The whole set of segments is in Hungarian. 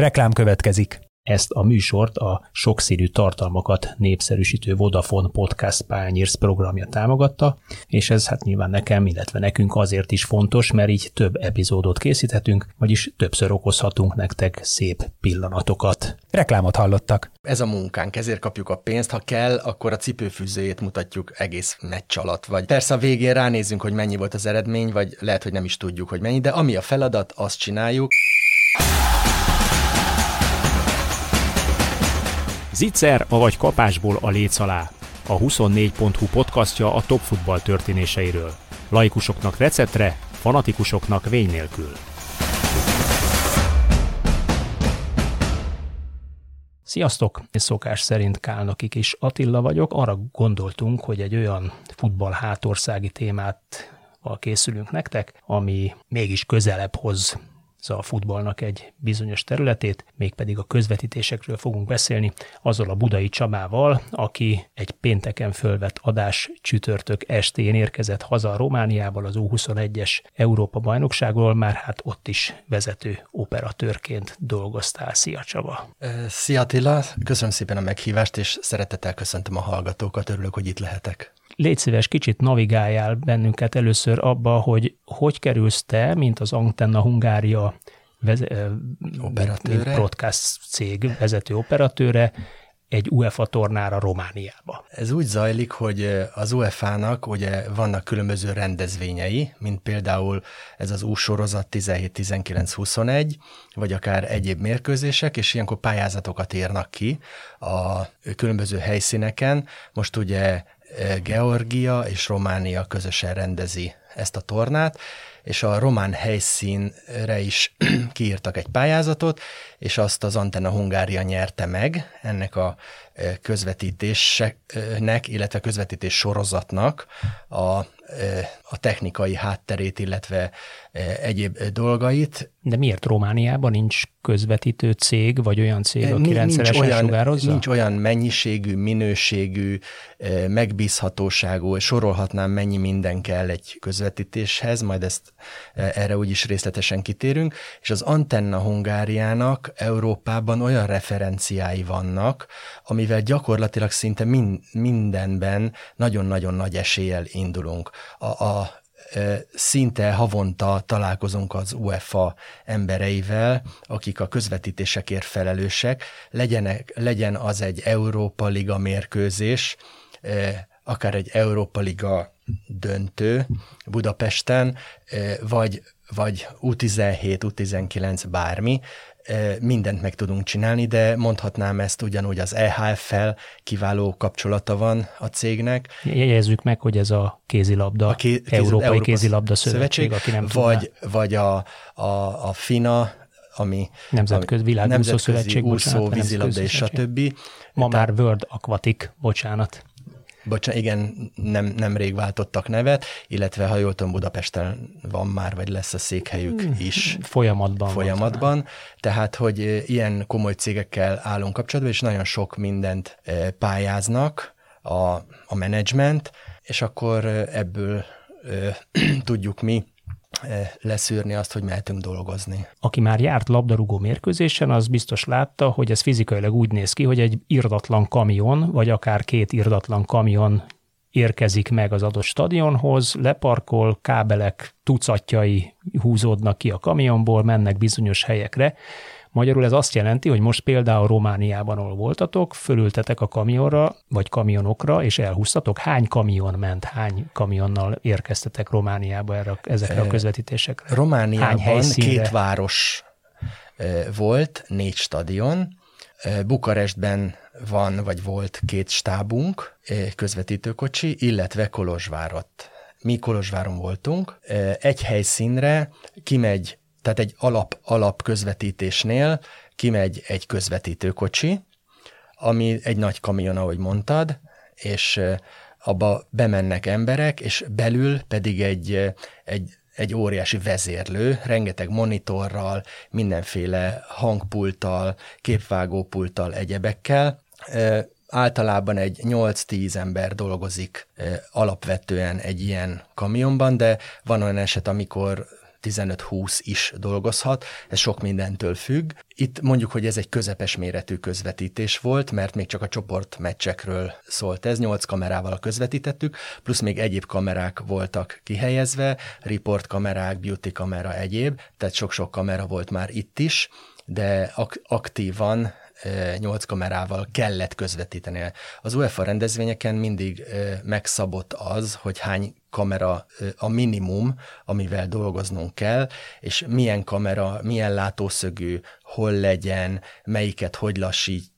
Reklám következik. Ezt a műsort a sokszínű tartalmakat népszerűsítő Vodafone Podcast Pányérsz programja támogatta, és ez hát nyilván nekem, illetve nekünk azért is fontos, mert így több epizódot készíthetünk, vagyis többször okozhatunk nektek szép pillanatokat. Reklámot hallottak. Ez a munkánk, ezért kapjuk a pénzt. Ha kell, akkor a cipőfűzőjét mutatjuk egész meccs alatt. Vagy persze a végén ránézünk, hogy mennyi volt az eredmény, vagy lehet, hogy nem is tudjuk, hogy mennyi, de ami a feladat, azt csináljuk. Zicser, avagy kapásból a léc alá. A 24.hu podcastja a top futball történéseiről. Laikusoknak receptre, fanatikusoknak vény nélkül. Sziasztok! És szokás szerint Kálnokik is Attila vagyok. Arra gondoltunk, hogy egy olyan futball hátországi témát készülünk nektek, ami mégis közelebb hoz a futballnak egy bizonyos területét, mégpedig a közvetítésekről fogunk beszélni, azzal a Budai Csabával, aki egy pénteken fölvett adás csütörtök estén érkezett haza a Romániából az U21-es Európa bajnokságról, már hát ott is vezető operatőrként dolgoztál. Szia Csaba! Szia Attila, köszönöm szépen a meghívást, és szeretettel köszöntöm a hallgatókat, örülök, hogy itt lehetek légy szíves, kicsit navigáljál bennünket először abba, hogy hogy kerülsz te, mint az Antenna Hungária veze- operatőre. broadcast cég vezető operatőre egy UEFA tornára Romániába. Ez úgy zajlik, hogy az UEFA-nak ugye vannak különböző rendezvényei, mint például ez az U-sorozat 17-19-21, vagy akár egyéb mérkőzések, és ilyenkor pályázatokat írnak ki a különböző helyszíneken. Most ugye Georgia és Románia közösen rendezi ezt a tornát, és a román helyszínre is kiírtak egy pályázatot, és azt az Antenna Hungária nyerte meg ennek a közvetítéseknek, illetve közvetítés sorozatnak a a technikai hátterét, illetve egyéb dolgait. De miért Romániában nincs közvetítő cég, vagy olyan cég, aki nincs rendszeresen olyan, sugározza? Nincs olyan mennyiségű, minőségű, megbízhatóságú, sorolhatnám mennyi minden kell egy közvetítéshez, majd ezt erre úgyis részletesen kitérünk, és az Antenna Hungáriának Európában olyan referenciái vannak, amivel gyakorlatilag szinte min, mindenben nagyon-nagyon nagy eséllyel indulunk a, a szinte havonta találkozunk az UEFA embereivel, akik a közvetítésekért felelősek, legyenek, legyen az egy Európa Liga mérkőzés, akár egy Európa Liga döntő Budapesten, vagy, vagy U17, U19, bármi, mindent meg tudunk csinálni, de mondhatnám ezt ugyanúgy az EHF-fel kiváló kapcsolata van a cégnek. Jegyezzük meg, hogy ez a kézilabda, a ké, kéz, Európai Európa Kézilabda Szövetség, Szövetség, aki nem Vagy, vagy a, a, a FINA, ami Nemzetközi Világúszó Szövetség, úszó, bocsánat, vízilabda és stb. Ma már World Aquatic, bocsánat bocsánat, igen, nem, nem rég váltottak nevet, illetve ha jól tudom, Budapesten van már, vagy lesz a székhelyük hmm, is. Folyamatban. Folyamatban. Tehát, hogy ilyen komoly cégekkel állunk kapcsolatban, és nagyon sok mindent pályáznak a, a menedzsment, és akkor ebből tudjuk mi leszűrni azt, hogy mehetünk dolgozni. Aki már járt labdarúgó mérkőzésen, az biztos látta, hogy ez fizikailag úgy néz ki, hogy egy irdatlan kamion, vagy akár két irdatlan kamion érkezik meg az adott stadionhoz, leparkol, kábelek tucatjai húzódnak ki a kamionból, mennek bizonyos helyekre, Magyarul ez azt jelenti, hogy most például Romániában, ahol voltatok, fölültetek a kamionra, vagy kamionokra, és elhúztatok. Hány kamion ment, hány kamionnal érkeztetek Romániába erre, ezekre a közvetítésekre? Romániában két város volt, négy stadion, Bukarestben van, vagy volt két stábunk, közvetítőkocsi, illetve Kolozsvárot. Mi Kolozsváron voltunk. Egy helyszínre kimegy tehát egy alap, alap közvetítésnél kimegy egy közvetítőkocsi, ami egy nagy kamion, ahogy mondtad, és abba bemennek emberek, és belül pedig egy, egy, egy óriási vezérlő, rengeteg monitorral, mindenféle hangpulttal, képvágópulttal, egyebekkel. Általában egy 8-10 ember dolgozik alapvetően egy ilyen kamionban, de van olyan eset, amikor 15-20 is dolgozhat, ez sok mindentől függ. Itt mondjuk, hogy ez egy közepes méretű közvetítés volt, mert még csak a csoport meccsekről szólt ez, 8 kamerával közvetítettük, plusz még egyéb kamerák voltak kihelyezve, report kamerák, beauty kamera, egyéb, tehát sok-sok kamera volt már itt is, de ak- aktívan nyolc kamerával kellett közvetíteni. Az UEFA rendezvényeken mindig megszabott az, hogy hány kamera a minimum, amivel dolgoznunk kell, és milyen kamera, milyen látószögű, hol legyen, melyiket hogy lassít,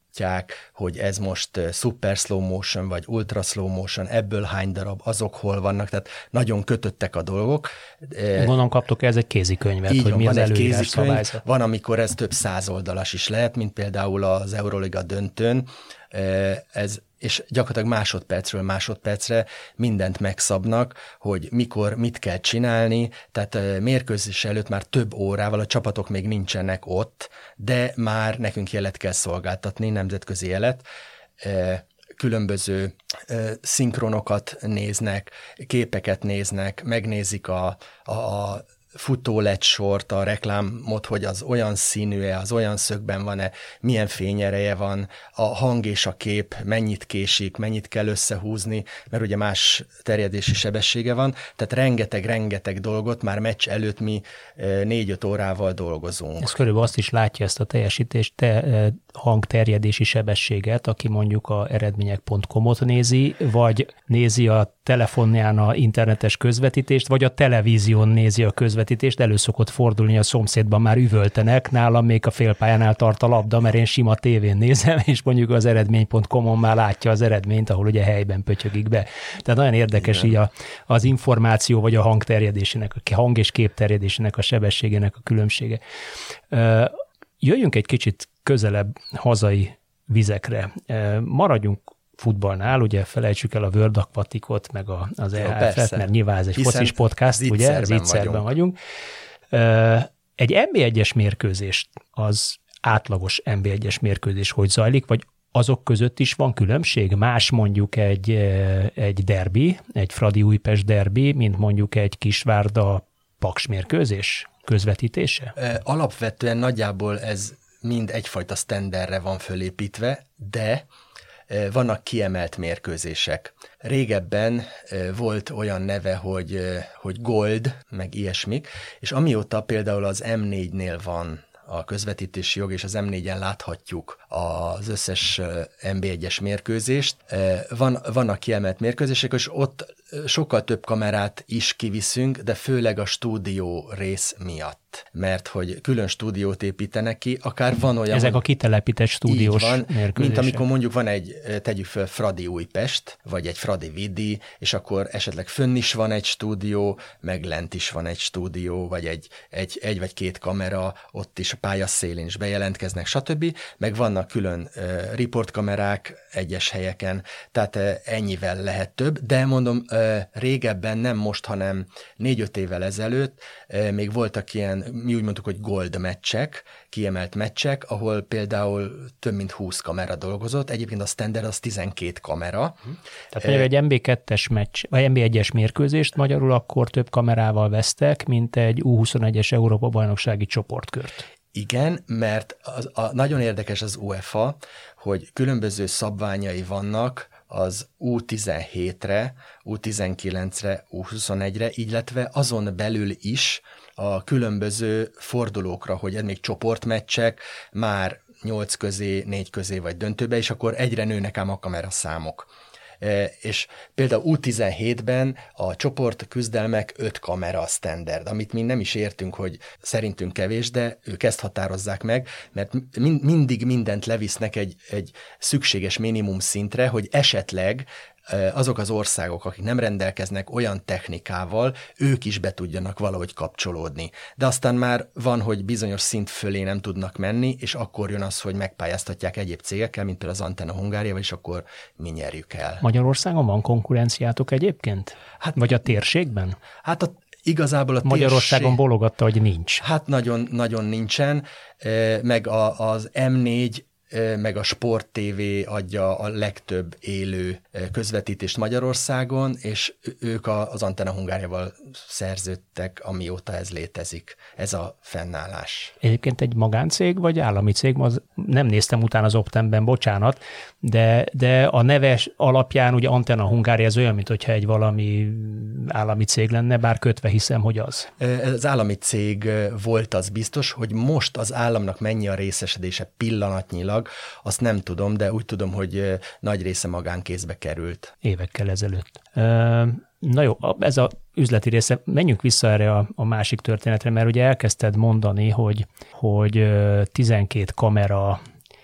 hogy ez most super slow motion, vagy ultra slow motion, ebből hány darab, azok hol vannak, tehát nagyon kötöttek a dolgok. Gondolom kaptok ez egy kézikönyvet, Így hogy mi van, az egy kézikönyv, szabályzat. Van, amikor ez több száz oldalas is lehet, mint például az Euroliga döntőn, ez és gyakorlatilag másodpercről másodpercre mindent megszabnak, hogy mikor mit kell csinálni, tehát mérkőzés előtt már több órával a csapatok még nincsenek ott, de már nekünk jelet kell szolgáltatni, nemzetközi jelet, különböző szinkronokat néznek, képeket néznek, megnézik a, a, a futó lett sort, a reklámot, hogy az olyan színű-e, az olyan szögben van-e, milyen fényereje van, a hang és a kép mennyit késik, mennyit kell összehúzni, mert ugye más terjedési sebessége van, tehát rengeteg-rengeteg dolgot már meccs előtt mi négy-öt órával dolgozunk. Ez körülbelül azt is látja ezt a teljesítést, te, hangterjedési sebességet, aki mondjuk a eredmények.com-ot nézi, vagy nézi a telefonján a internetes közvetítést, vagy a televízión nézi a közvetítést, elő szokott fordulni, a szomszédban már üvöltenek, nálam még a félpályánál tart a labda, mert én sima tévén nézem, és mondjuk az eredmény.com-on már látja az eredményt, ahol ugye helyben pötyögik be. Tehát nagyon érdekes Igen. így a, az információ, vagy a hangterjedésének, a hang és képterjedésének a sebességének a különbsége. Jöjjünk egy kicsit közelebb hazai vizekre. Maradjunk futballnál, ugye felejtsük el a World Aquaticot, meg a, az EHF-et, mert nyilván ez egy Hiszen focis podcast, ugye, zicserben vagyunk. vagyunk. Egy NB1-es mérkőzést, az átlagos NB1-es mérkőzés hogy zajlik, vagy azok között is van különbség? Más mondjuk egy, egy derbi, egy Fradi Újpest derbi, mint mondjuk egy Kisvárda Paks mérkőzés közvetítése? Alapvetően nagyjából ez mind egyfajta sztenderre van fölépítve, de vannak kiemelt mérkőzések. Régebben e, volt olyan neve, hogy, e, hogy Gold, meg ilyesmik, és amióta például az M4-nél van a közvetítési jog, és az M4-en láthatjuk az összes MB1-es mérkőzést. Van, vannak kiemelt mérkőzések, és ott sokkal több kamerát is kiviszünk, de főleg a stúdió rész miatt mert hogy külön stúdiót építenek ki, akár van olyan... Ezek a kitelepített stúdiós van, Mint amikor mondjuk van egy, tegyük fel Fradi Újpest, vagy egy Fradi Vidi, és akkor esetleg fönn is van egy stúdió, meg lent is van egy stúdió, vagy egy, egy, egy vagy két kamera, ott is a pályaszélén is bejelentkeznek, stb. Meg vannak külön uh, riportkamerák egyes helyeken, tehát ennyivel lehet több, de mondom, régebben, nem most, hanem négy-öt évvel ezelőtt még voltak ilyen mi úgy mondtuk, hogy gold meccsek, kiemelt meccsek, ahol például több mint 20 kamera dolgozott, egyébként a standard az 12 kamera. Tehát mondjuk egy MB2-es meccs, vagy MB1-es mérkőzést magyarul akkor több kamerával vesztek, mint egy U21-es Európa bajnoksági csoportkört. Igen, mert az, a, nagyon érdekes az UEFA, hogy különböző szabványai vannak az U17-re, U19-re, U21-re, illetve azon belül is a különböző fordulókra, hogy még csoportmeccsek, már nyolc közé, négy közé vagy döntőbe, és akkor egyre nőnek ám a kameraszámok. E, és például U17-ben a csoport küzdelmek 5 kamera standard, amit mi nem is értünk, hogy szerintünk kevés, de ők ezt határozzák meg, mert mindig mindent levisznek egy, egy szükséges minimum szintre, hogy esetleg azok az országok, akik nem rendelkeznek olyan technikával, ők is be tudjanak valahogy kapcsolódni. De aztán már van, hogy bizonyos szint fölé nem tudnak menni, és akkor jön az, hogy megpályáztatják egyéb cégekkel, mint például az Antenna Hungária, és akkor mi nyerjük el. Magyarországon van konkurenciátok egyébként? Hát, Vagy a térségben? Hát a igazából a Magyarországon térség, bologatta, hogy nincs. Hát nagyon, nagyon nincsen, meg a, az M4 meg a Sport TV adja a legtöbb élő közvetítést Magyarországon, és ők az Antena Hungáriával szerződtek, amióta ez létezik. Ez a fennállás. Egyébként egy magáncég vagy állami cég? Az nem néztem utána az Optemben, bocsánat, de, de a neves alapján ugye Antena Hungária ez olyan, mint hogyha egy valami állami cég lenne, bár kötve hiszem, hogy az. Az állami cég volt az biztos, hogy most az államnak mennyi a részesedése pillanatnyilag, azt nem tudom, de úgy tudom, hogy nagy része magánkézbe került. Évekkel ezelőtt. Na jó, ez a üzleti része. Menjünk vissza erre a, a másik történetre, mert ugye elkezdted mondani, hogy, hogy 12 kamera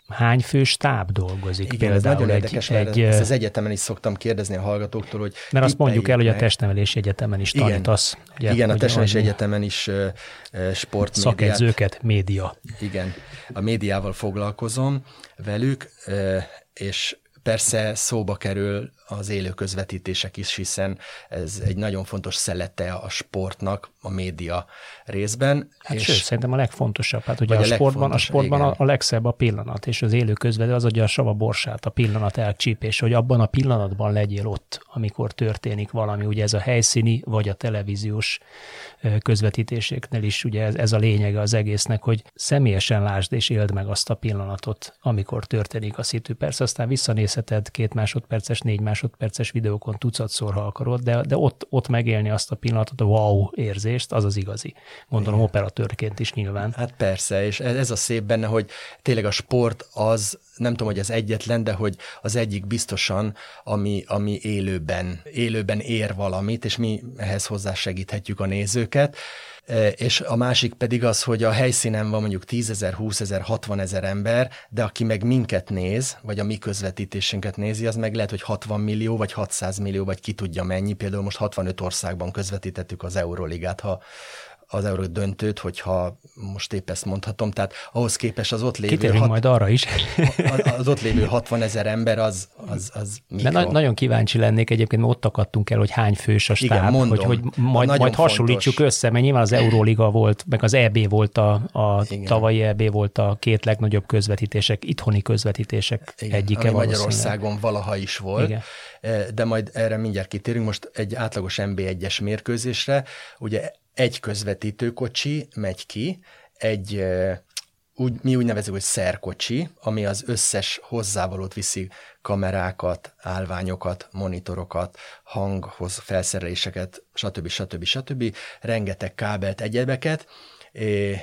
hány fő stáb dolgozik? Igen, ez nagyon egy, érdekes, mert egy, ezt az egyetemen is szoktam kérdezni a hallgatóktól, hogy Mert azt mondjuk el, hogy a testnevelési egyetemen is tanítasz. Igen, ugye, igen a testnevelési egyetemen is uh, sport Szakedzőket, média. Igen, a médiával foglalkozom velük, uh, és Persze szóba kerül az élő közvetítések is, hiszen ez egy nagyon fontos szelete a sportnak, a média részben. Hát és sőt, szerintem a legfontosabb. Hát ugye a, a sportban, a, sportban a, a legszebb a pillanat, és az élő közvető az adja a sava borsát, a pillanat elcsípés, hogy abban a pillanatban legyél ott, amikor történik valami. Ugye ez a helyszíni, vagy a televíziós közvetítéseknél is ugye ez, ez a lényege az egésznek, hogy személyesen lásd és éld meg azt a pillanatot, amikor történik a szitu. Persze aztán visszanézheted két másodperces, négy másodperces videókon tucatszor, ha akarod, de, de ott, ott megélni azt a pillanatot, a wow érzést, az az igazi. Gondolom Igen. operatőrként is nyilván. Hát persze, és ez a szép benne, hogy tényleg a sport az, nem tudom, hogy az egyetlen, de hogy az egyik biztosan, ami, ami élőben, élőben ér valamit, és mi ehhez hozzá segíthetjük a nézőket. E, és a másik pedig az, hogy a helyszínen van mondjuk 10 ezer, 20 ezer, 60 ezer ember, de aki meg minket néz, vagy a mi közvetítésünket nézi, az meg lehet, hogy 60 millió, vagy 600 millió, vagy ki tudja mennyi. Például most 65 országban közvetítettük az Euroligát, ha az euró döntőt, hogyha most épp ezt mondhatom, tehát ahhoz képest az ott lévő... hat, majd arra is. az ott lévő 60 ezer ember az, az, az mikro. De na- nagyon kíváncsi lennék egyébként, ott akadtunk el, hogy hány fős a stáb, Igen, mondom, hogy, hogy majd, majd hasonlítsuk fontos. össze, mert nyilván az Euróliga volt, meg az EB volt a, a tavalyi EB volt a két legnagyobb közvetítések, itthoni közvetítések Igen, egyike Magyarországon valaha is volt. Igen e, de majd erre mindjárt kitérünk. Most egy átlagos MB1-es mérkőzésre, ugye közvetítőkocsi megy ki, egy úgy, mi úgy nevezük, hogy szerkocsi, ami az összes hozzávalót viszi, kamerákat, állványokat, monitorokat, hanghoz felszereléseket, stb. stb. stb. Rengeteg kábelt, egyebeket,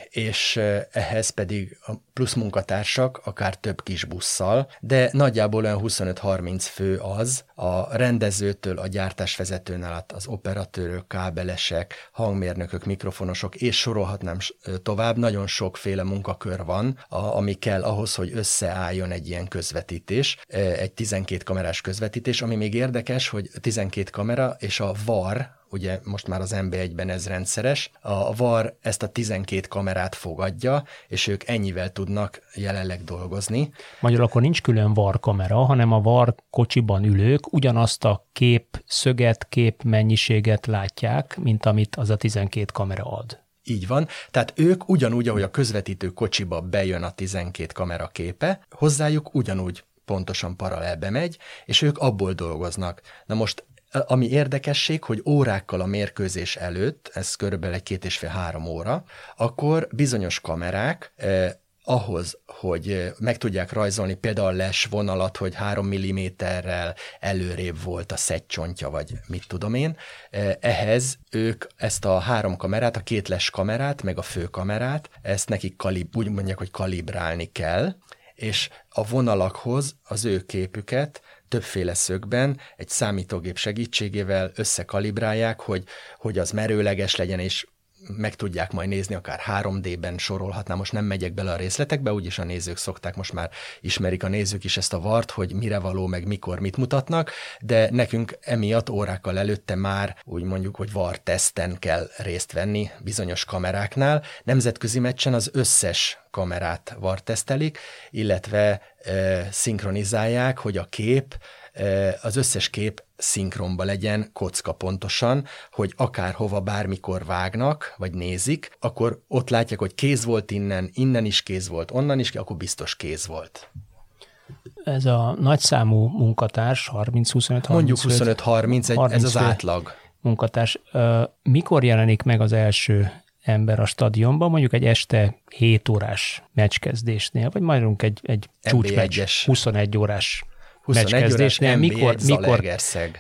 és ehhez pedig a plusz munkatársak, akár több kis busszal, de nagyjából olyan 25-30 fő az, a rendezőtől, a gyártásvezetőn át az operatőrök, kábelesek, hangmérnökök, mikrofonosok, és sorolhatnám tovább, nagyon sokféle munkakör van, ami kell ahhoz, hogy összeálljon egy ilyen közvetítés, egy 12 kamerás közvetítés, ami még érdekes, hogy 12 kamera és a VAR, ugye most már az MB1-ben ez rendszeres, a VAR ezt a 12 kamerát fogadja, és ők ennyivel tudnak jelenleg dolgozni. Magyarul akkor nincs külön VAR kamera, hanem a VAR kocsiban ülők ugyanazt a kép szöget, kép mennyiséget látják, mint amit az a 12 kamera ad. Így van. Tehát ők ugyanúgy, ahogy a közvetítő kocsiba bejön a 12 kamera képe, hozzájuk ugyanúgy pontosan paralelbe megy, és ők abból dolgoznak. Na most ami érdekesség, hogy órákkal a mérkőzés előtt, ez körülbelül egy két és fél három óra, akkor bizonyos kamerák eh, ahhoz, hogy meg tudják rajzolni például les vonalat, hogy három milliméterrel előrébb volt a szegcsontja, vagy mit tudom én, ehhez ők ezt a három kamerát, a két les kamerát, meg a fő kamerát, ezt nekik kalib, úgy mondják, hogy kalibrálni kell, és a vonalakhoz az ő képüket többféle szögben egy számítógép segítségével összekalibrálják, hogy, hogy az merőleges legyen, és meg tudják majd nézni, akár 3D-ben sorolhatnám, most nem megyek bele a részletekbe, úgyis a nézők szokták, most már ismerik a nézők is ezt a vart, hogy mire való, meg mikor mit mutatnak, de nekünk emiatt órákkal előtte már úgy mondjuk, hogy var teszten kell részt venni bizonyos kameráknál. Nemzetközi meccsen az összes kamerát vartesztelik, illetve e, szinkronizálják, hogy a kép, az összes kép szinkronba legyen, kocka pontosan, hogy akárhova bármikor vágnak, vagy nézik, akkor ott látják, hogy kéz volt innen, innen is kéz volt, onnan is, akkor biztos kéz volt. ez a nagyszámú munkatárs, 30-25 Mondjuk 25-30, ez az átlag. Munkatárs. Mikor jelenik meg az első ember a stadionban, mondjuk egy este 7 órás meccskezdésnél, vagy majdunk egy, egy csúcsmeccs, 21 órás 21 meccskezdésnél, mikor, mikor,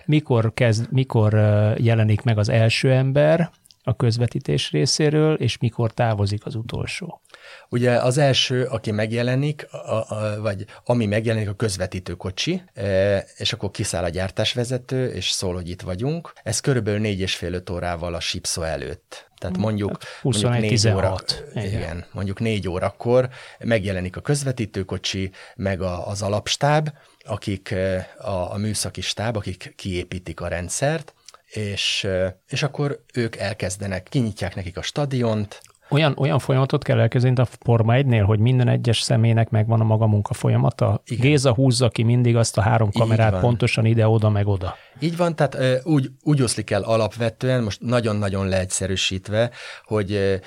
mikor, kezd, mikor jelenik meg az első ember a közvetítés részéről, és mikor távozik az utolsó? Ugye az első, aki megjelenik, a, a, vagy ami megjelenik, a közvetítő kocsi, e, és akkor kiszáll a gyártásvezető, és szól, hogy itt vagyunk. Ez körülbelül négy és fél öt órával a Sipszó előtt. Tehát mondjuk, 21, mondjuk négy 16, óra, igen. igen, mondjuk négy órakor megjelenik a közvetítőkocsi, meg a, az alapstáb, akik e, a, a műszaki stáb, akik kiépítik a rendszert, és, e, és akkor ők elkezdenek, kinyitják nekik a stadiont, olyan, olyan folyamatot kell elkezdeni a Forma 1 hogy minden egyes személynek megvan a maga munka folyamata. Igen. Géza húzza ki mindig azt a három kamerát pontosan ide, oda, meg oda. Így van, tehát úgy, úgy oszlik el alapvetően, most nagyon-nagyon leegyszerűsítve, hogy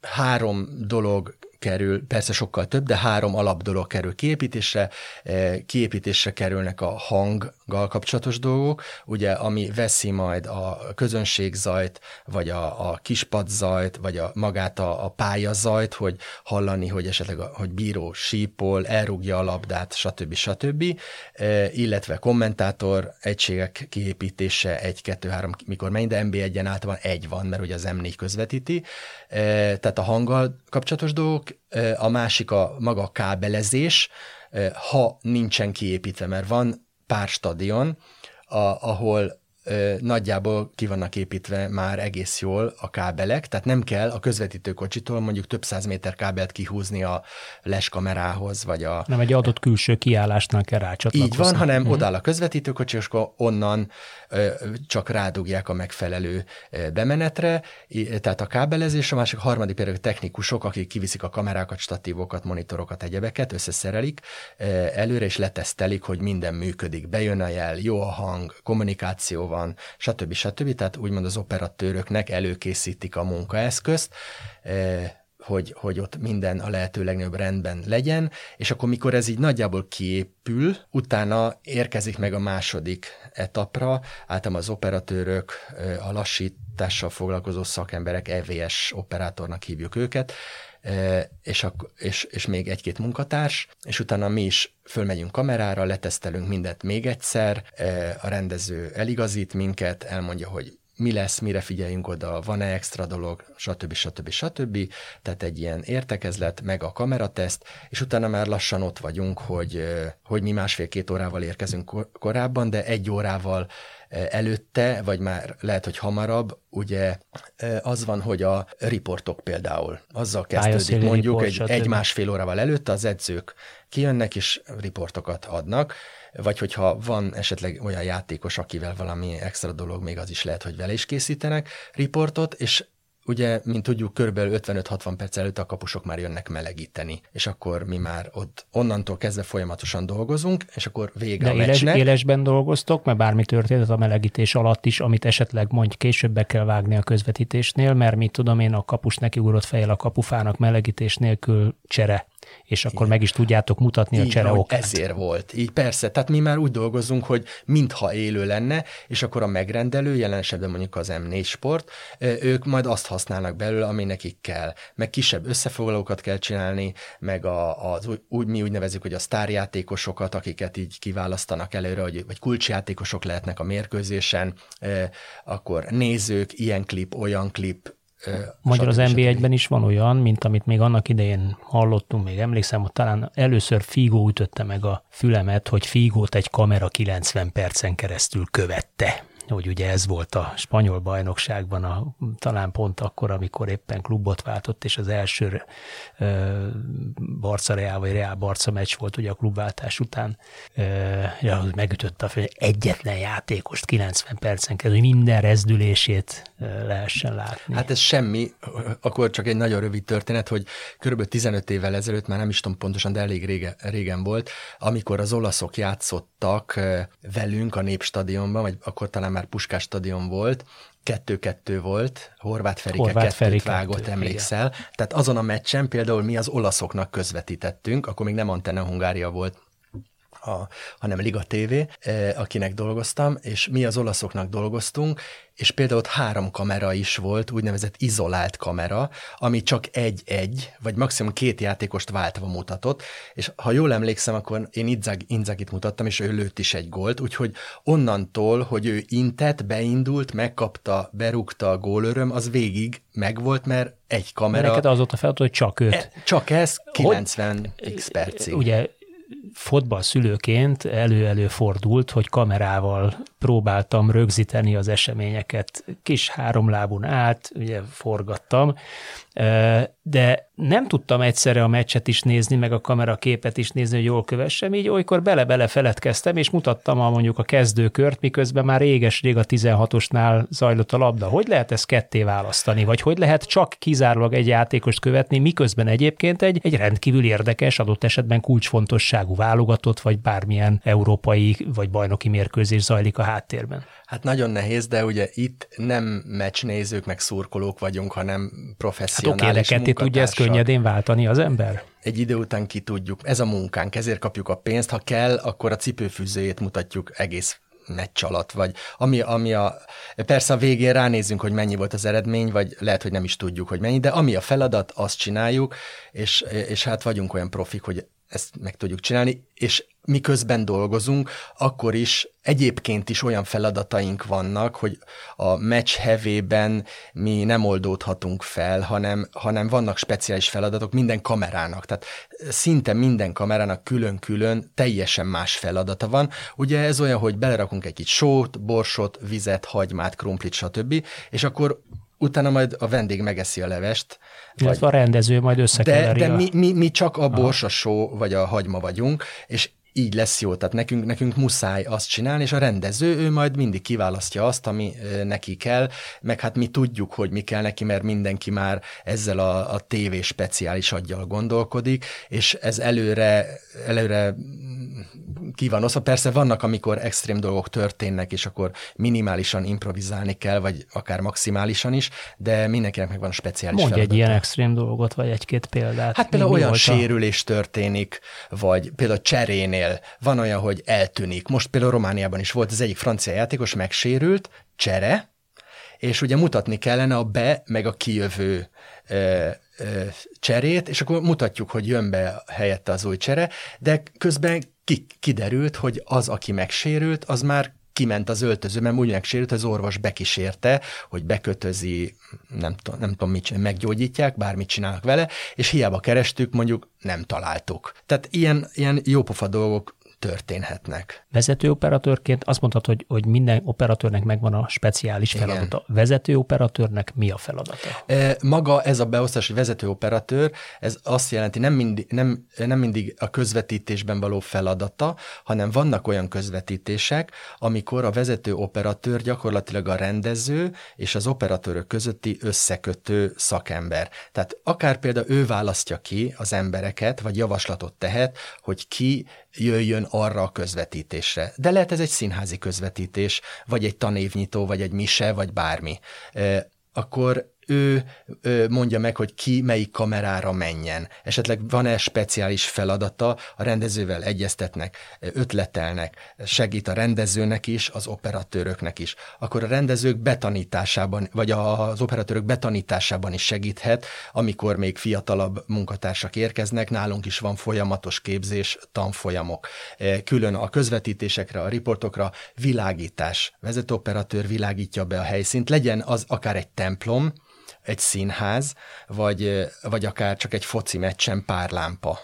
három dolog kerül, persze sokkal több, de három alap dolog kerül kiépítésre. Eh, kiépítésre kerülnek a hanggal kapcsolatos dolgok, ugye, ami veszi majd a közönségzajt, vagy a, a kispadzajt, vagy a, magát a, a pályazajt, hogy hallani, hogy esetleg a, hogy bíró sípol, elrúgja a labdát, stb. stb. Eh, illetve kommentátor egységek kiépítése egy, kettő, három, mikor mennyi, de NB1-en általában egy van, mert ugye az M4 közvetíti. Eh, tehát a hanggal kapcsolatos dolgok, a másik a maga a kábelezés, ha nincsen kiépítve, mert van pár stadion, a, ahol nagyjából ki vannak építve már egész jól a kábelek, tehát nem kell a közvetítőkocsitól mondjuk több száz méter kábelt kihúzni a leskamerához, vagy a... Nem egy adott külső kiállásnál kell rácsatlakozni. Így van, hanem uh-huh. odáll a közvetítőkocsi, és akkor onnan csak rádugják a megfelelő bemenetre, tehát a kábelezés, a másik a harmadik például technikusok, akik kiviszik a kamerákat, statívokat, monitorokat, egyebeket, összeszerelik előre, és letesztelik, hogy minden működik, bejön a jel, jó a hang, kommunikáció van, stb. stb. Tehát úgymond az operatőröknek előkészítik a munkaeszközt, hogy, hogy ott minden a lehető legnagyobb rendben legyen, és akkor mikor ez így nagyjából kiépül, utána érkezik meg a második etapra, általában az operatőrök, eh, a lassítással foglalkozó szakemberek, EVS operátornak hívjuk őket, és, ak- és, és még egy-két munkatárs, és utána mi is fölmegyünk kamerára, letesztelünk mindent még egyszer, a rendező eligazít minket, elmondja, hogy mi lesz, mire figyeljünk oda, van-e extra dolog, stb. stb. stb. Tehát egy ilyen értekezlet, meg a kamerateszt, és utána már lassan ott vagyunk, hogy, hogy mi másfél-két órával érkezünk korábban, de egy órával előtte, vagy már lehet, hogy hamarabb, ugye az van, hogy a riportok például, azzal kezdődik mondjuk egy, egy másfél órával előtte az edzők kijönnek és riportokat adnak, vagy hogyha van esetleg olyan játékos, akivel valami extra dolog, még az is lehet, hogy vele is készítenek riportot, és ugye, mint tudjuk, körülbelül 55-60 perc előtt a kapusok már jönnek melegíteni, és akkor mi már ott onnantól kezdve folyamatosan dolgozunk, és akkor vége De a éles, meccsnek. élesben dolgoztok, mert bármi történt a melegítés alatt is, amit esetleg mondj később be kell vágni a közvetítésnél, mert mit tudom én, a kapus neki ugrott fejjel a kapufának melegítés nélkül csere és akkor Igen. meg is tudjátok mutatni így a csere okát. Ezért volt. Így persze. Tehát mi már úgy dolgozunk, hogy mintha élő lenne, és akkor a megrendelő, jelen esetben mondjuk az M4 Sport, ők majd azt használnak belőle, ami nekik kell. Meg kisebb összefoglalókat kell csinálni, meg a, az, úgy, mi úgy nevezük, hogy a sztárjátékosokat, akiket így kiválasztanak előre, hogy, vagy kulcsjátékosok lehetnek a mérkőzésen, akkor nézők, ilyen klip, olyan klip, Magyar az NB1-ben is van olyan, mint amit még annak idején hallottunk, még emlékszem, hogy talán először Figo ütötte meg a fülemet, hogy Figót egy kamera 90 percen keresztül követte hogy ugye ez volt a spanyol bajnokságban a, talán pont akkor, amikor éppen klubot váltott, és az első ö, Barca Real vagy Real Barca meccs volt ugye a klubváltás után, ö, ja, megütötte a fel, egyetlen játékost 90 percen keresztül, hogy minden rezdülését ö, lehessen látni. Hát ez semmi, akkor csak egy nagyon rövid történet, hogy körülbelül 15 évvel ezelőtt, már nem is tudom pontosan, de elég régen, régen volt, amikor az olaszok játszottak velünk a Népstadionban, vagy akkor talán már Puskás stadion volt, kettő-kettő volt, Horváth Ferike Horváth kettőt Feri vágott, kettő, emlékszel. Igen. Tehát azon a meccsen például mi az olaszoknak közvetítettünk, akkor még nem Antenna Hungária volt, a, hanem Liga TV, akinek dolgoztam, és mi az olaszoknak dolgoztunk, és például ott három kamera is volt, úgynevezett izolált kamera, ami csak egy-egy, vagy maximum két játékost váltva mutatott, és ha jól emlékszem, akkor én Inzag, Inzagit mutattam, és ő lőtt is egy gólt, úgyhogy onnantól, hogy ő intett, beindult, megkapta, berúgta a gólöröm, az végig megvolt, mert egy kamera... Neked az volt a feladat, hogy csak őt. E, csak ez 90 hogy, x percig. Ugye szülőként elő-elő fordult, hogy kamerával próbáltam rögzíteni az eseményeket. Kis háromlábun át, ugye forgattam, de nem tudtam egyszerre a meccset is nézni, meg a kamera képet is nézni, hogy jól kövessem, így olykor bele-bele feledkeztem, és mutattam a mondjuk a kezdőkört, miközben már réges-rég a 16-osnál zajlott a labda. Hogy lehet ezt ketté választani, vagy hogy lehet csak kizárólag egy játékost követni, miközben egyébként egy, egy rendkívül érdekes, adott esetben kulcsfontosságú válogatott, vagy bármilyen európai vagy bajnoki mérkőzés zajlik a háttérben? Hát nagyon nehéz, de ugye itt nem meccsnézők, meg szurkolók vagyunk, hanem professzionális hát oké, tudja ezt könnyedén váltani az ember? Egy idő után ki tudjuk. Ez a munkánk, ezért kapjuk a pénzt. Ha kell, akkor a cipőfűzőjét mutatjuk egész meccs alatt, vagy ami, ami a, persze a végén ránézünk, hogy mennyi volt az eredmény, vagy lehet, hogy nem is tudjuk, hogy mennyi, de ami a feladat, azt csináljuk, és, és hát vagyunk olyan profik, hogy ezt meg tudjuk csinálni, és miközben dolgozunk, akkor is egyébként is olyan feladataink vannak, hogy a meccs hevében mi nem oldódhatunk fel, hanem, hanem vannak speciális feladatok minden kamerának. Tehát szinte minden kamerának külön-külön teljesen más feladata van. Ugye ez olyan, hogy belerakunk egy kicsit sót, borsot, vizet, hagymát, krumplit, stb. És akkor utána majd a vendég megeszi a levest. Vagy, a rendező majd összekeveri. De, de mi, mi, mi csak a bors, a só vagy a hagyma vagyunk, és így lesz jó, tehát nekünk, nekünk muszáj azt csinálni, és a rendező, ő majd mindig kiválasztja azt, ami neki kell, meg hát mi tudjuk, hogy mi kell neki, mert mindenki már ezzel a, a TV speciális aggyal gondolkodik, és ez előre, előre ki van oszva. Persze vannak, amikor extrém dolgok történnek, és akkor minimálisan improvizálni kell, vagy akár maximálisan is, de mindenkinek megvan a speciális Mondj feladata. egy ilyen extrém dolgot, vagy egy-két példát. Hát például olyan sérülés történik, vagy például cserénél van olyan, hogy eltűnik. Most például Romániában is volt az egyik francia játékos, megsérült, csere, és ugye mutatni kellene a be, meg a kijövő ö, ö, cserét, és akkor mutatjuk, hogy jön be helyette az új csere, de közben ki, kiderült, hogy az, aki megsérült, az már kiment az öltözőben, úgy megsérült, az orvos bekísérte, hogy bekötözi, nem, tudom, nem tudom mit meggyógyítják, bármit csinálnak vele, és hiába kerestük, mondjuk nem találtuk. Tehát ilyen, ilyen jópofa dolgok történhetnek. Vezető operatőrként azt mondhatod, hogy, hogy minden operatőrnek megvan a speciális feladata. Igen. Vezető operatőrnek mi a feladata? E, maga ez a beosztás, hogy vezető operatőr, ez azt jelenti, nem mindig, nem, nem mindig a közvetítésben való feladata, hanem vannak olyan közvetítések, amikor a vezető operatőr gyakorlatilag a rendező és az operatőrök közötti összekötő szakember. Tehát akár például ő választja ki az embereket, vagy javaslatot tehet, hogy ki jöjjön arra a közvetítésre. De lehet ez egy színházi közvetítés, vagy egy tanévnyitó, vagy egy mise, vagy bármi. Akkor ő, mondja meg, hogy ki melyik kamerára menjen. Esetleg van-e speciális feladata, a rendezővel egyeztetnek, ötletelnek, segít a rendezőnek is, az operatőröknek is. Akkor a rendezők betanításában, vagy az operatőrök betanításában is segíthet, amikor még fiatalabb munkatársak érkeznek, nálunk is van folyamatos képzés, tanfolyamok. Külön a közvetítésekre, a riportokra világítás. Vezetőoperatőr világítja be a helyszínt, legyen az akár egy templom, egy színház, vagy, vagy akár csak egy foci meccsen pár lámpa.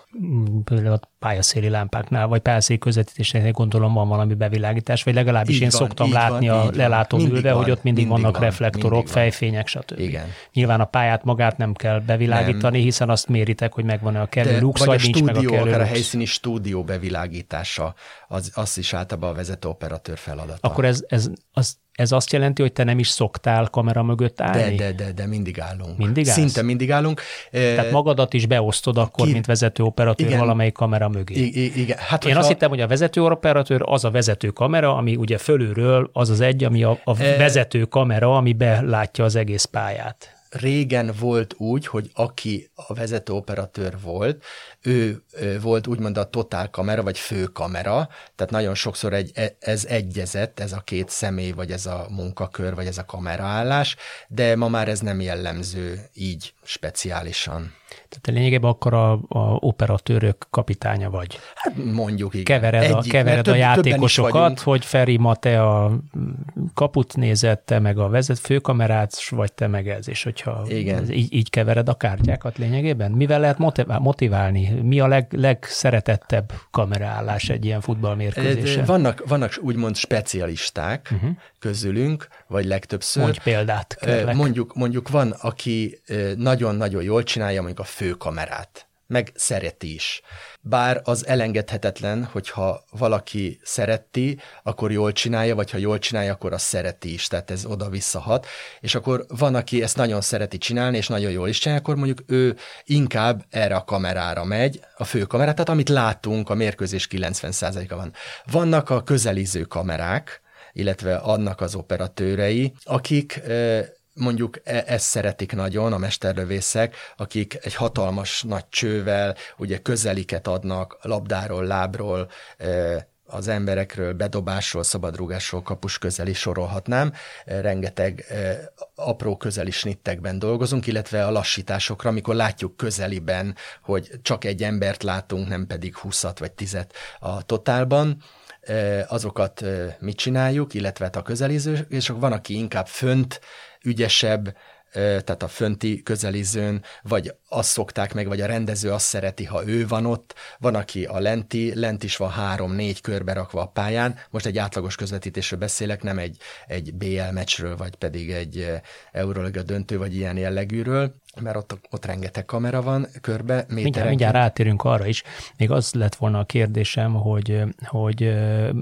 Például a pályaszéli lámpáknál, vagy pályaszéli közvetítésnél gondolom van valami bevilágítás, vagy legalábbis így én van, szoktam látni van, a lelátón ülve, hogy ott mindig, mindig vannak van, reflektorok, mindig fejfények, stb. Igen. Nyilván a pályát magát nem kell bevilágítani, nem. hiszen azt méritek, hogy megvan-e a kellő lux, vagy, vagy nincs stúdió, meg a kellő akár lux. a helyszíni stúdió bevilágítása, az, az is általában a vezető operatőr feladata. Akkor ez, ez az ez azt jelenti, hogy te nem is szoktál kamera mögött állni? De, de, de, de mindig állunk. Mindig állsz? Szinte mindig állunk. Tehát magadat is beosztod akkor, Ki... mint vezető operatőr igen, valamelyik kamera mögé. I- igen. Hát, Én azt hittem, hogy a vezető operatőr az a vezető kamera, ami ugye fölülről az az egy, ami a, a e... vezető kamera, ami belátja az egész pályát. Régen volt úgy, hogy aki a vezető operatőr volt, ő volt úgymond a totál kamera, vagy főkamera, tehát nagyon sokszor egy, e, ez egyezett, ez a két személy, vagy ez a munkakör, vagy ez a kameraállás, de ma már ez nem jellemző így speciálisan. Tehát lényegében akkor a, a operatőrök kapitánya vagy. Hát mondjuk igen. Kevered, Egyik, a, kevered több, a játékosokat, hogy Feri ma te a kaput nézett, te meg a vezet főkamerát, vagy te meg ez, és hogyha igen. így, így kevered a kártyákat lényegében? Mivel lehet motiválni? Mi a leg, legszeretettebb kameraállás egy ilyen futballmérkőzésen? Vannak, vannak úgymond specialisták uh-huh. közülünk, vagy legtöbbször. Mondj példát, kérlek. Mondjuk, mondjuk van, aki nagyon-nagyon jól csinálja mondjuk a főkamerát meg szereti is. Bár az elengedhetetlen, hogyha valaki szereti, akkor jól csinálja, vagy ha jól csinálja, akkor azt szereti is, tehát ez oda-visszahat. És akkor van, aki ezt nagyon szereti csinálni, és nagyon jól is csinálja, akkor mondjuk ő inkább erre a kamerára megy, a főkamerát, tehát amit látunk, a mérkőzés 90%-a van. Vannak a közeliző kamerák, illetve annak az operatőrei, akik mondjuk e- ezt szeretik nagyon a mesterlövészek, akik egy hatalmas nagy csővel ugye közeliket adnak labdáról, lábról, e, az emberekről, bedobásról, szabadrúgásról, kapus közeli sorolhatnám. E, rengeteg apró közeli snittekben dolgozunk, illetve a lassításokra, amikor látjuk közeliben, hogy csak egy embert látunk, nem pedig húszat vagy tizet a totálban azokat mit csináljuk, illetve hát a közeliző, és van, aki inkább fönt ügyesebb, tehát a fönti közelizőn, vagy azt szokták meg, vagy a rendező azt szereti, ha ő van ott, van, aki a lenti, lent is van három-négy körbe rakva a pályán, most egy átlagos közvetítésről beszélek, nem egy, egy BL meccsről, vagy pedig egy Euroliga döntő, vagy ilyen jellegűről, mert ott, ott rengeteg kamera van körbe. Mindjárt, mindjárt rátérünk arra is. Még az lett volna a kérdésem, hogy, hogy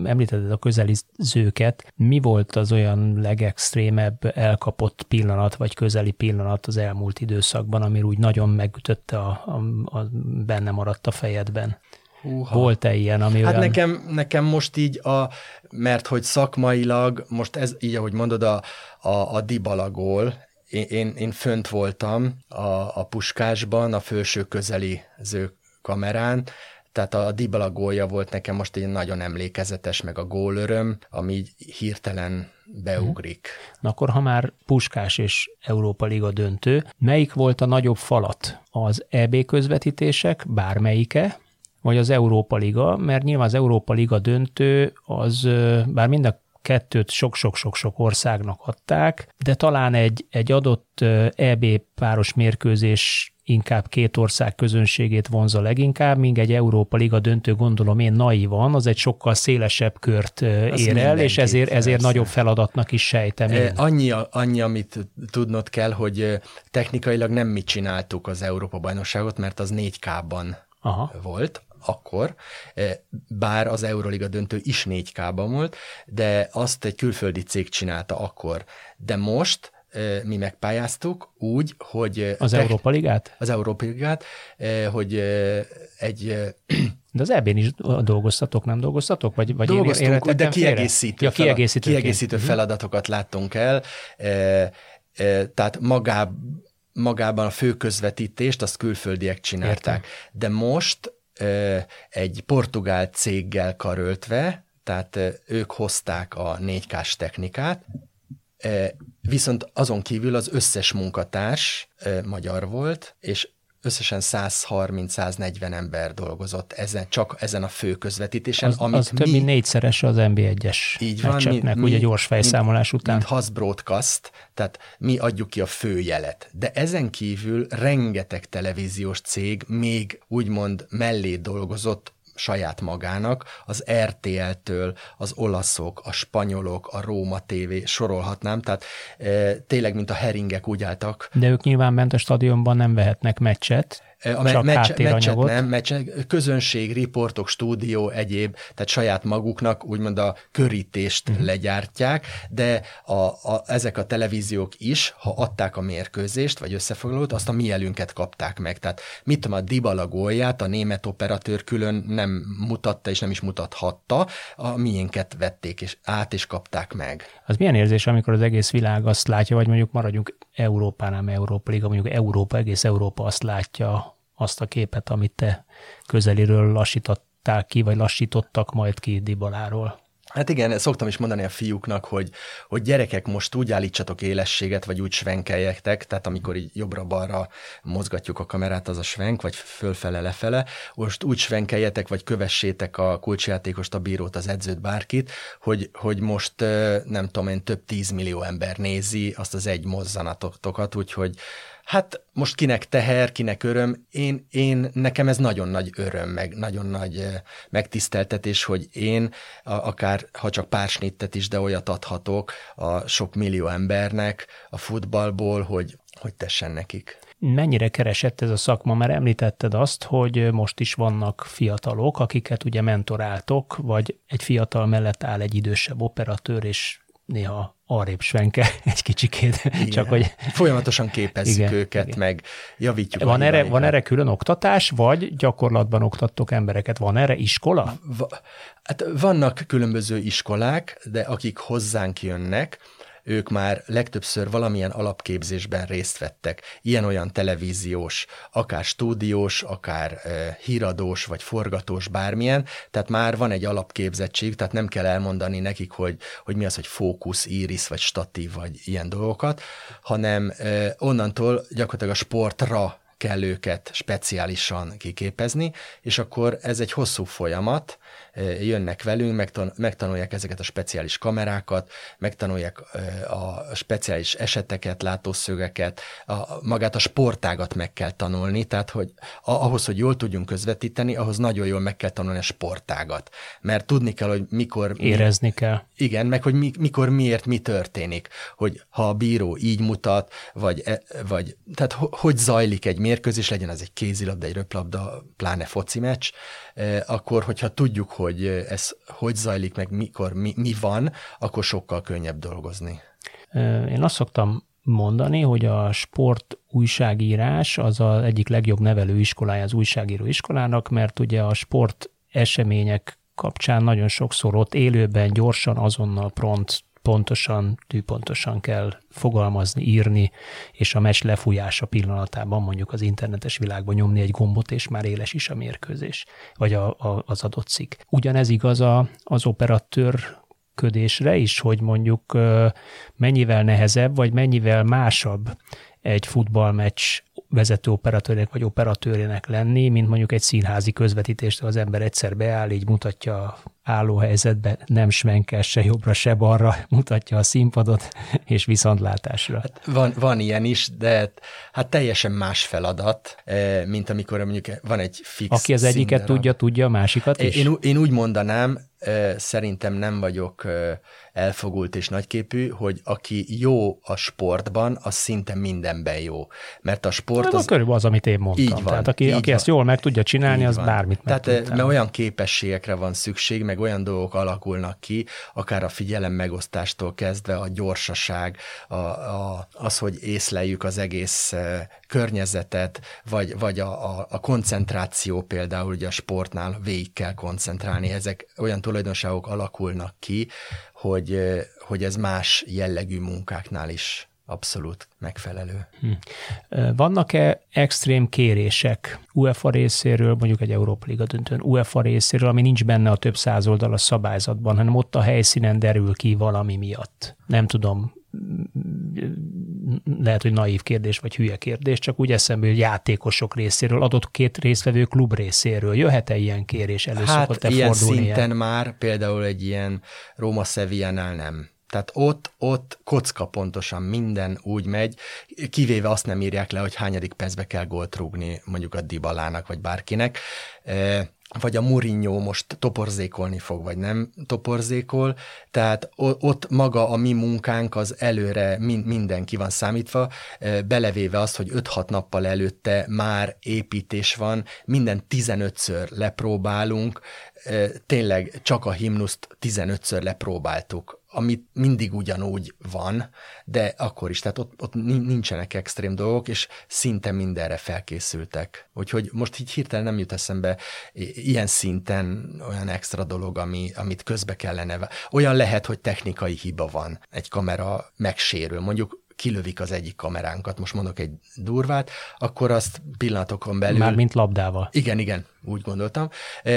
említetted a közelizőket. Mi volt az olyan legextrémebb elkapott pillanat, vagy közeli pillanat az elmúlt időszakban, ami úgy nagyon megütötte, a, a, a benne maradt a fejedben? Húha. Volt-e ilyen, ami Hát olyan... nekem, nekem most így a, mert hogy szakmailag, most ez így, ahogy mondod, a, a, a dibalagól, én, én, én fönt voltam a, a puskásban, a felső közeli ző kamerán, tehát a Dybala gólja volt nekem most egy nagyon emlékezetes, meg a gólöröm, ami hirtelen beugrik. Na akkor, ha már Puskás és Európa Liga döntő, melyik volt a nagyobb falat? Az EB közvetítések, bármelyike, vagy az Európa Liga, mert nyilván az Európa Liga döntő az, bár mind a kettőt sok-sok-sok-sok országnak adták, de talán egy, egy adott EB páros mérkőzés inkább két ország közönségét vonza leginkább, míg egy Európa Liga döntő, gondolom én naivan, az egy sokkal szélesebb kört Az ér el, és ezért, ezért nagyobb feladatnak is sejtem én. Annyi, annyi, amit tudnod kell, hogy technikailag nem mi csináltuk az Európa bajnokságot, mert az 4K-ban Aha. volt, akkor, e, bár az Euroliga döntő is 4K-ban volt, de azt egy külföldi cég csinálta akkor. De most e, mi megpályáztuk úgy, hogy... Az tech, Európa Ligát? Az Európa Ligát, e, hogy egy... De az ebben is dolgoztatok, nem dolgoztatok? Vagy, vagy Dolgoztunk, de kiegészítő, ja, kiegészítő, kiegészítő mhm. feladatokat láttunk el, tehát magá, magában a főközvetítést azt külföldiek csinálták. Értem. De most egy portugál céggel karöltve, tehát ők hozták a 4K-s technikát, viszont azon kívül az összes munkatárs magyar volt, és összesen 130-140 ember dolgozott ezen, csak ezen a fő közvetítésen. Az, amit az mi, több mint négyszeres az NB1-es így van, mi, mi, ugye gyors fejszámolás mint, után. Mint Has Broadcast, tehát mi adjuk ki a főjelet. De ezen kívül rengeteg televíziós cég még úgymond mellé dolgozott saját magának, az RTL-től, az olaszok, a spanyolok, a Róma TV, sorolhatnám, tehát e, tényleg, mint a heringek úgy álltak. De ők nyilván bent a stadionban nem vehetnek meccset, a Csak meccset, meccset nem, meccset, közönség, riportok, stúdió, egyéb, tehát saját maguknak úgymond a körítést uh-huh. legyártják, de a, a, ezek a televíziók is, ha adták a mérkőzést, vagy összefoglalót, azt a mi elünket kapták meg. Tehát mit tudom, a Dybala gólját a német operatőr külön nem mutatta, és nem is mutathatta, a miénket vették és át, és kapták meg. Az milyen érzés, amikor az egész világ azt látja, vagy mondjuk maradjunk Európánál, Európa Liga, mondjuk Európa, egész Európa azt látja, azt a képet, amit te közeliről lassítottál ki, vagy lassítottak majd ki Dibaláról. Hát igen, szoktam is mondani a fiúknak, hogy, hogy gyerekek, most úgy állítsatok élességet, vagy úgy svenkeljetek, tehát amikor így jobbra-balra mozgatjuk a kamerát, az a svenk, vagy fölfele-lefele, most úgy svenkeljetek, vagy kövessétek a kulcsjátékost, a bírót, az edzőt, bárkit, hogy, hogy most nem tudom én, több tízmillió ember nézi azt az egy mozzanatotokat, úgyhogy Hát most kinek teher, kinek öröm, én, én nekem ez nagyon nagy öröm, meg nagyon nagy eh, megtiszteltetés, hogy én akár, ha csak pár snittet is, de olyat adhatok a sok millió embernek a futballból, hogy, hogy tessen nekik. Mennyire keresett ez a szakma? Mert említetted azt, hogy most is vannak fiatalok, akiket ugye mentoráltok, vagy egy fiatal mellett áll egy idősebb operatőr, és néha arrébb svenke egy kicsikét, igen. csak hogy... Folyamatosan képezzük igen, őket, igen. meg javítjuk van erre, van erre külön oktatás, vagy gyakorlatban oktattok embereket? Van erre iskola? Va, hát vannak különböző iskolák, de akik hozzánk jönnek, ők már legtöbbször valamilyen alapképzésben részt vettek, ilyen-olyan televíziós, akár stúdiós, akár híradós, vagy forgatós, bármilyen, tehát már van egy alapképzettség, tehát nem kell elmondani nekik, hogy, hogy mi az, hogy fókusz, iris, vagy statív, vagy ilyen dolgokat, hanem onnantól gyakorlatilag a sportra kell őket speciálisan kiképezni, és akkor ez egy hosszú folyamat, jönnek velünk, megtan- megtanulják ezeket a speciális kamerákat, megtanulják a speciális eseteket, látószögeket, a, magát a sportágat meg kell tanulni, tehát hogy ahhoz, hogy jól tudjunk közvetíteni, ahhoz nagyon jól meg kell tanulni a sportágat, mert tudni kell, hogy mikor... Érezni mi, kell. Igen, meg hogy mi, mikor, miért, mi történik, hogy ha a bíró így mutat, vagy, e, vagy tehát hogy zajlik egy mérkőzés, legyen az egy kézilabda, egy röplabda, pláne foci meccs, akkor, hogyha tudjuk, hogy ez hogy zajlik, meg mikor, mi, mi van, akkor sokkal könnyebb dolgozni. Én azt szoktam mondani, hogy a sport újságírás az az egyik legjobb nevelőiskolája az újságíró iskolának, mert ugye a sport események kapcsán nagyon sokszor ott élőben, gyorsan, azonnal pront pontosan, tűpontosan kell fogalmazni, írni, és a meccs lefújása pillanatában mondjuk az internetes világban nyomni egy gombot, és már éles is a mérkőzés, vagy a, a, az adott cikk. Ugyanez igaz a, az operatőr ködésre is, hogy mondjuk mennyivel nehezebb, vagy mennyivel másabb egy futballmeccs vezető operatőrnek vagy operatőrének lenni, mint mondjuk egy színházi közvetítést, az ember egyszer beáll, így mutatja a álló helyzetbe, nem smenkel se jobbra, se balra, mutatja a színpadot, és viszontlátásra. Hát van, van ilyen is, de hát teljesen más feladat, eh, mint amikor mondjuk van egy fix Aki az egyiket színdarab. tudja, tudja a másikat is? Én, én úgy mondanám, szerintem nem vagyok elfogult és nagyképű, hogy aki jó a sportban, az szinte mindenben jó. Mert a sport az... Körülbelül az, amit én mondtam. Így van, Tehát aki, aki van. ezt jól meg tudja csinálni, így az van. bármit meg Tehát mert olyan képességekre van szükség, meg olyan dolgok alakulnak ki, akár a figyelem megosztástól kezdve a gyorsaság, a, a, az, hogy észleljük az egész környezetet, vagy, vagy a, a, a koncentráció például, ugye a sportnál végig kell koncentrálni, ezek olyan tulajdonságok alakulnak ki, hogy, hogy ez más jellegű munkáknál is abszolút megfelelő. Hm. Vannak-e extrém kérések UEFA részéről, mondjuk egy Európa Liga döntőn UEFA részéről, ami nincs benne a több száz a szabályzatban, hanem ott a helyszínen derül ki valami miatt? Nem tudom, lehet, hogy naív kérdés, vagy hülye kérdés, csak úgy eszembe, hogy játékosok részéről, adott két résztvevő klub részéről. Jöhet-e ilyen kérés elő hát, ilyen szinten ilyen? már például egy ilyen Róma Sevillánál nem. Tehát ott, ott kocka pontosan minden úgy megy, kivéve azt nem írják le, hogy hányadik percbe kell gólt rúgni mondjuk a Dibalának vagy bárkinek. Vagy a Mourinho most toporzékolni fog, vagy nem toporzékol, tehát ott maga a mi munkánk az előre mindenki van számítva, belevéve azt, hogy 5-6 nappal előtte már építés van, minden 15-ször lepróbálunk, tényleg csak a himnuszt 15-ször lepróbáltuk amit mindig ugyanúgy van, de akkor is, tehát ott, ott nincsenek extrém dolgok, és szinte mindenre felkészültek. Úgyhogy most így hirtelen nem jut eszembe ilyen szinten olyan extra dolog, ami, amit közbe kellene. Olyan lehet, hogy technikai hiba van, egy kamera megsérül, mondjuk kilövik az egyik kameránkat, most mondok egy durvát, akkor azt pillanatokon belül... Már mint labdával. Igen, igen, úgy gondoltam.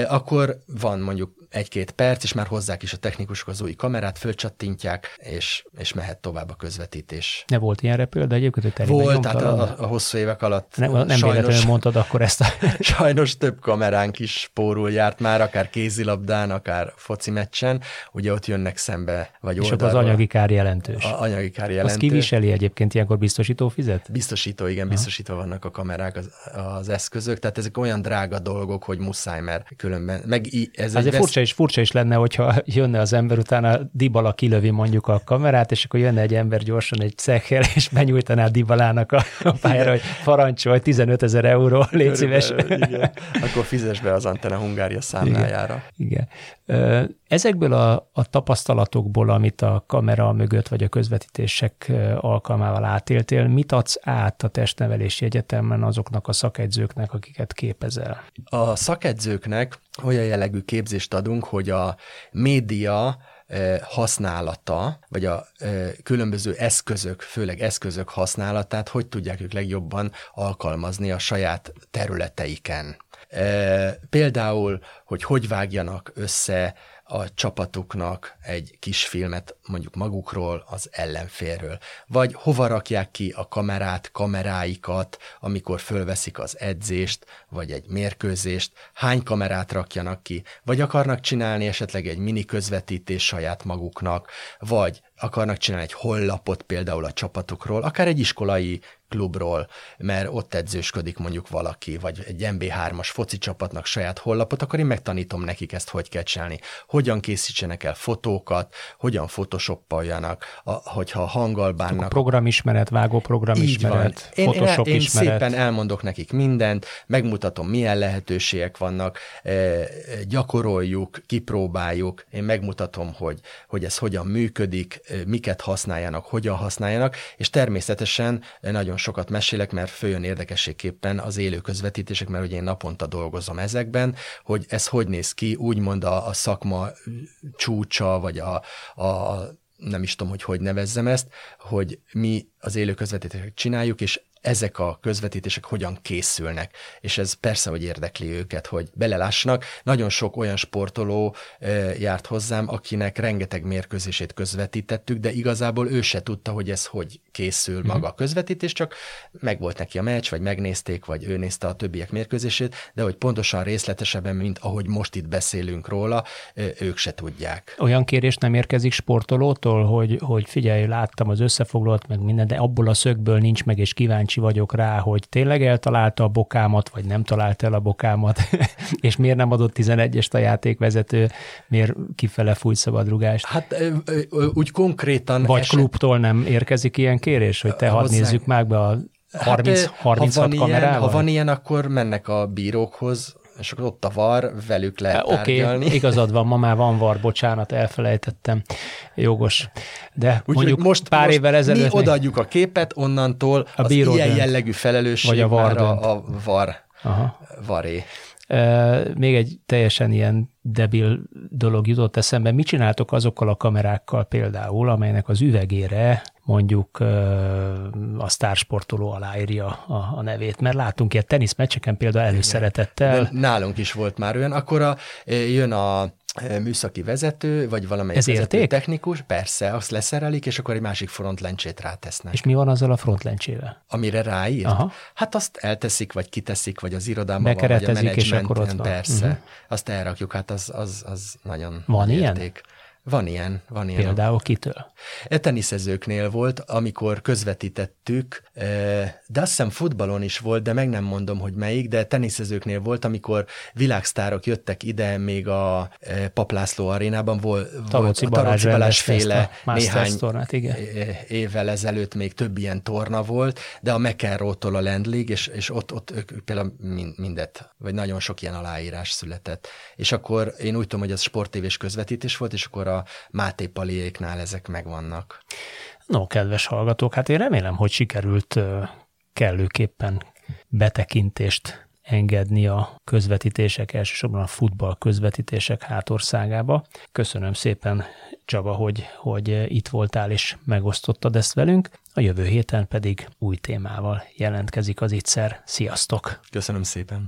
Akkor van mondjuk egy-két perc, és már hozzák is a technikusok az új kamerát, fölcsattintják, és, és mehet tovább a közvetítés. Ne volt ilyen példa egyébként, hogy Volt, tehát a, a, hosszú évek alatt Nem, nem sajnos, véletlenül mondtad akkor ezt a... sajnos több kameránk is spórul járt már, akár kézilabdán, akár foci meccsen, ugye ott jönnek szembe, vagy És oldalba. az anyagi kár jelentős. A anyagi kár jelentős. Azt kiviseli egyébként ilyenkor biztosító fizet? Biztosító, igen, Aha. biztosítva vannak a kamerák, az, az eszközök, tehát ezek olyan drága dolgok, hogy muszáj, mert különben, meg ez Azért egy furcsa, is, furcsa is lenne, hogyha jönne az ember, utána Dibala kilövi mondjuk a kamerát, és akkor jönne egy ember gyorsan egy szekkel, és benyújtaná Dibalának a, a pályára, hogy parancsolj, 15 ezer euró, légy szíves. Igen. Akkor fizes be az Antena Hungária számlájára. Igen. Igen. Ezekből a, a tapasztalatokból, amit a kamera mögött vagy a közvetítések alkalmával átéltél, mit adsz át a testnevelési egyetemen azoknak a szakegyzőknek, akiket képezel? A szakegyzőknek olyan jellegű képzést adunk, hogy a média használata, vagy a különböző eszközök, főleg eszközök használatát, hogy tudják ők legjobban alkalmazni a saját területeiken. Például, hogy hogy vágjanak össze a csapatuknak egy kis filmet mondjuk magukról, az ellenfélről. Vagy hova rakják ki a kamerát, kameráikat, amikor fölveszik az edzést, vagy egy mérkőzést, hány kamerát rakjanak ki, vagy akarnak csinálni esetleg egy mini közvetítés saját maguknak, vagy akarnak csinálni egy hollapot például a csapatukról, akár egy iskolai klubról, mert ott edzősködik mondjuk valaki, vagy egy MB3-as foci csapatnak saját hollapot, akkor én megtanítom nekik ezt, hogy kell csinálni. Hogyan készítsenek el fotókat, hogyan photoshopoljanak, a, hogyha hanggal bánnak. A programismeret, vágó programismeret, én, Photoshop én, én ismeret. szépen elmondok nekik mindent, megmutatom, milyen lehetőségek vannak, e, gyakoroljuk, kipróbáljuk, én megmutatom, hogy, hogy ez hogyan működik, e, miket használjanak, hogyan használjanak, és természetesen nagyon sokat mesélek, mert följön érdekességképpen az élő közvetítések, mert ugye én naponta dolgozom ezekben, hogy ez hogy néz ki, úgymond a, a szakma csúcsa, vagy a, a nem is tudom, hogy hogy nevezzem ezt, hogy mi az élő közvetítéseket csináljuk, és ezek a közvetítések hogyan készülnek, és ez persze, hogy érdekli őket, hogy belelássanak. Nagyon sok olyan sportoló járt hozzám, akinek rengeteg mérkőzését közvetítettük, de igazából ő se tudta, hogy ez hogy készül maga a közvetítés, csak meg volt neki a meccs, vagy megnézték, vagy ő nézte a többiek mérkőzését, de hogy pontosan részletesebben, mint ahogy most itt beszélünk róla, ők se tudják. Olyan kérés nem érkezik sportolótól, hogy, hogy figyelj, láttam az összefoglalót, meg minden, de abból a szögből nincs meg, és kíváncsi kíváncsi vagyok rá, hogy tényleg eltalálta a bokámat, vagy nem találta el a bokámat, és miért nem adott 11-est a játékvezető, miért kifele fújt szabadrugást. Hát úgy konkrétan... Vagy eset... klubtól nem érkezik ilyen kérés, hogy te hadd nézzük meg be a 30, hát, 36 ha kamerával? Ilyen, ha van ilyen, akkor mennek a bírókhoz, és akkor ott a var, velük lehet Oké, okay, igazad van, ma már van var, bocsánat, elfelejtettem, jogos. De Úgy, mondjuk most, pár most évvel ezelőtt... Mi odaadjuk a képet, onnantól a az ilyen dönt. jellegű felelősség vagy a var már a, a var, Aha. varé. Még egy teljesen ilyen debil dolog jutott eszembe. Mit csináltok azokkal a kamerákkal például, amelynek az üvegére mondjuk a sztársportoló aláírja a, a nevét, mert látunk ilyen teniszmeccseken például előszeretettel. De nálunk is volt már olyan, akkor a, jön a műszaki vezető, vagy valamelyik Ez vezető érték? technikus, persze, azt leszerelik, és akkor egy másik frontlencsét rátesznek. És mi van azzal a frontlencsével? Amire ráír? Aha. Hát azt elteszik, vagy kiteszik, vagy az irodában van, vagy a van. Persze, uh-huh. azt elrakjuk, hát az, az, az nagyon Van ilyen? Érték. Van ilyen, van ilyen. Például kitől? E teniszezőknél volt, amikor közvetítettük, e, de azt hiszem futballon is volt, de meg nem mondom, hogy melyik, de teniszezőknél volt, amikor világsztárok jöttek ide még a e, Paplászló arénában, volt, volt a Taróci Balázs féle néhány tornát, igen. évvel ezelőtt még több ilyen torna volt, de a McEnroe-tól a Land League, és, és ott, ott ők például mindet, vagy nagyon sok ilyen aláírás született. És akkor én úgy tudom, hogy ez sportévés közvetítés volt, és akkor a Máté Paliéknál ezek megvannak. No, kedves hallgatók, hát én remélem, hogy sikerült kellőképpen betekintést engedni a közvetítések, elsősorban a futball közvetítések hátországába. Köszönöm szépen, Csaba, hogy, hogy itt voltál és megosztottad ezt velünk. A jövő héten pedig új témával jelentkezik az ittszer. Sziasztok! Köszönöm szépen!